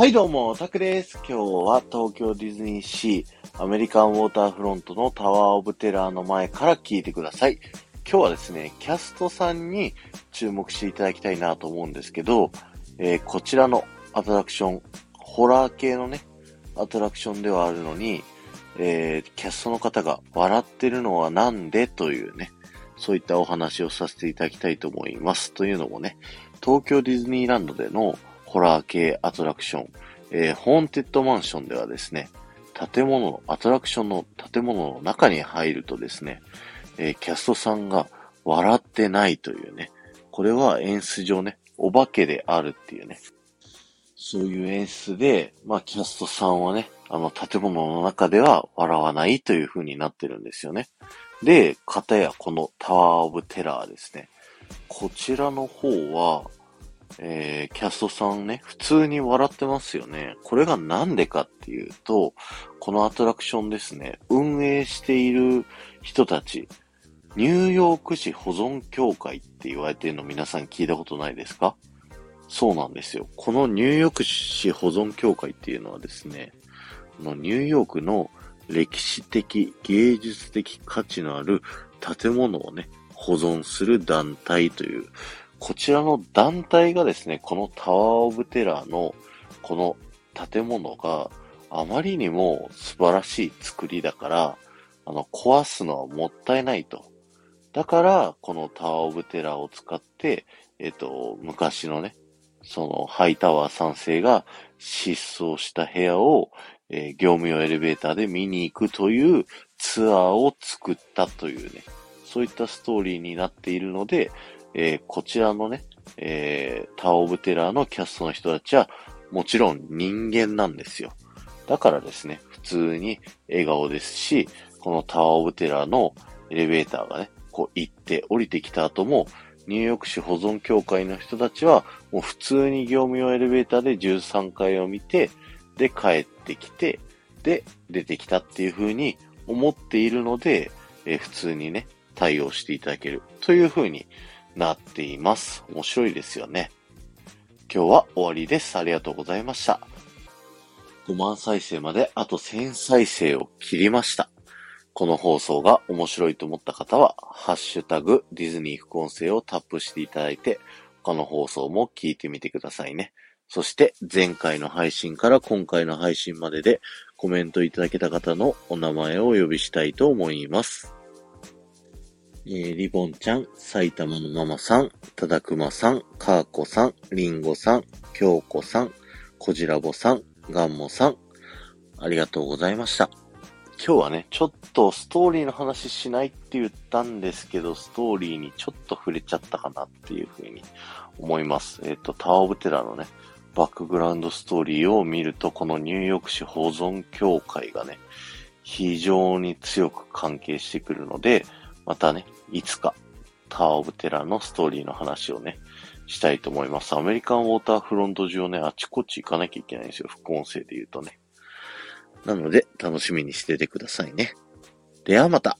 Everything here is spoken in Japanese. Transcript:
はいどうも、タクです。今日は東京ディズニーシーアメリカンウォーターフロントのタワーオブテラーの前から聞いてください。今日はですね、キャストさんに注目していただきたいなと思うんですけど、えー、こちらのアトラクション、ホラー系のね、アトラクションではあるのに、えー、キャストの方が笑ってるのはなんでというね、そういったお話をさせていただきたいと思います。というのもね、東京ディズニーランドでのホラー系アトラクション、えー、ホーンテッドマンションではですね、建物、アトラクションの建物の中に入るとですね、えー、キャストさんが笑ってないというね、これは演出上ね、お化けであるっていうね、そういう演出で、まあ、キャストさんはね、あの、建物の中では笑わないという風になってるんですよね。で、片やこのタワーオブテラーですね。こちらの方は、えー、キャストさんね、普通に笑ってますよね。これがなんでかっていうと、このアトラクションですね、運営している人たち、ニューヨーク市保存協会って言われてるの皆さん聞いたことないですか？そうなんですよ。このニューヨーク市保存協会っていうのはですね、このニューヨークの歴史的、芸術的価値のある建物をね、保存する団体というこちらの団体がですね、このタワーオブテラーのこの建物があまりにも素晴らしい作りだから、あの、壊すのはもったいないと。だから、このタワーオブテラーを使って、えっ、と、昔のね、そのハイタワー3世が失踪した部屋を、えー、業務用エレベーターで見に行くというツアーを作ったというね、そういったストーリーになっているので、えー、こちらのね、えー、ターオブテラーのキャストの人たちは、もちろん人間なんですよ。だからですね、普通に笑顔ですし、このタワーオブテラーのエレベーターがね、こう行って降りてきた後も、ニューヨーク市保存協会の人たちは、もう普通に業務用エレベーターで13階を見て、で帰ってきて、で出てきたっていう風に思っているので、え、普通にね、対応していただけるという風になっています。面白いですよね。今日は終わりです。ありがとうございました。5万再生まであと1000再生を切りました。この放送が面白いと思った方は、ハッシュタグディズニー副音声をタップしていただいて、他の放送も聞いてみてくださいね。そして前回の配信から今回の配信まででコメントいただけた方のお名前をお呼びしたいと思います。えー、リボンちゃん、埼玉のママさん、ただくまさん、かーこさん、りんごさん、きょうこさん、こじらぼさん、がんもさん、ありがとうございました。今日はね、ちょっとストーリーの話しないって言ったんですけど、ストーリーにちょっと触れちゃったかなっていうふうに思います。えっ、ー、と、タワーオブテラのね、バックグラウンドストーリーを見ると、このニューヨーク市保存協会がね、非常に強く関係してくるので、またね、いつかタワーオブテラーのストーリーの話をね、したいと思います。アメリカンウォーターフロント上ね、あちこち行かなきゃいけないんですよ。副音声で言うとね。なので、楽しみにしててくださいね。ではまた。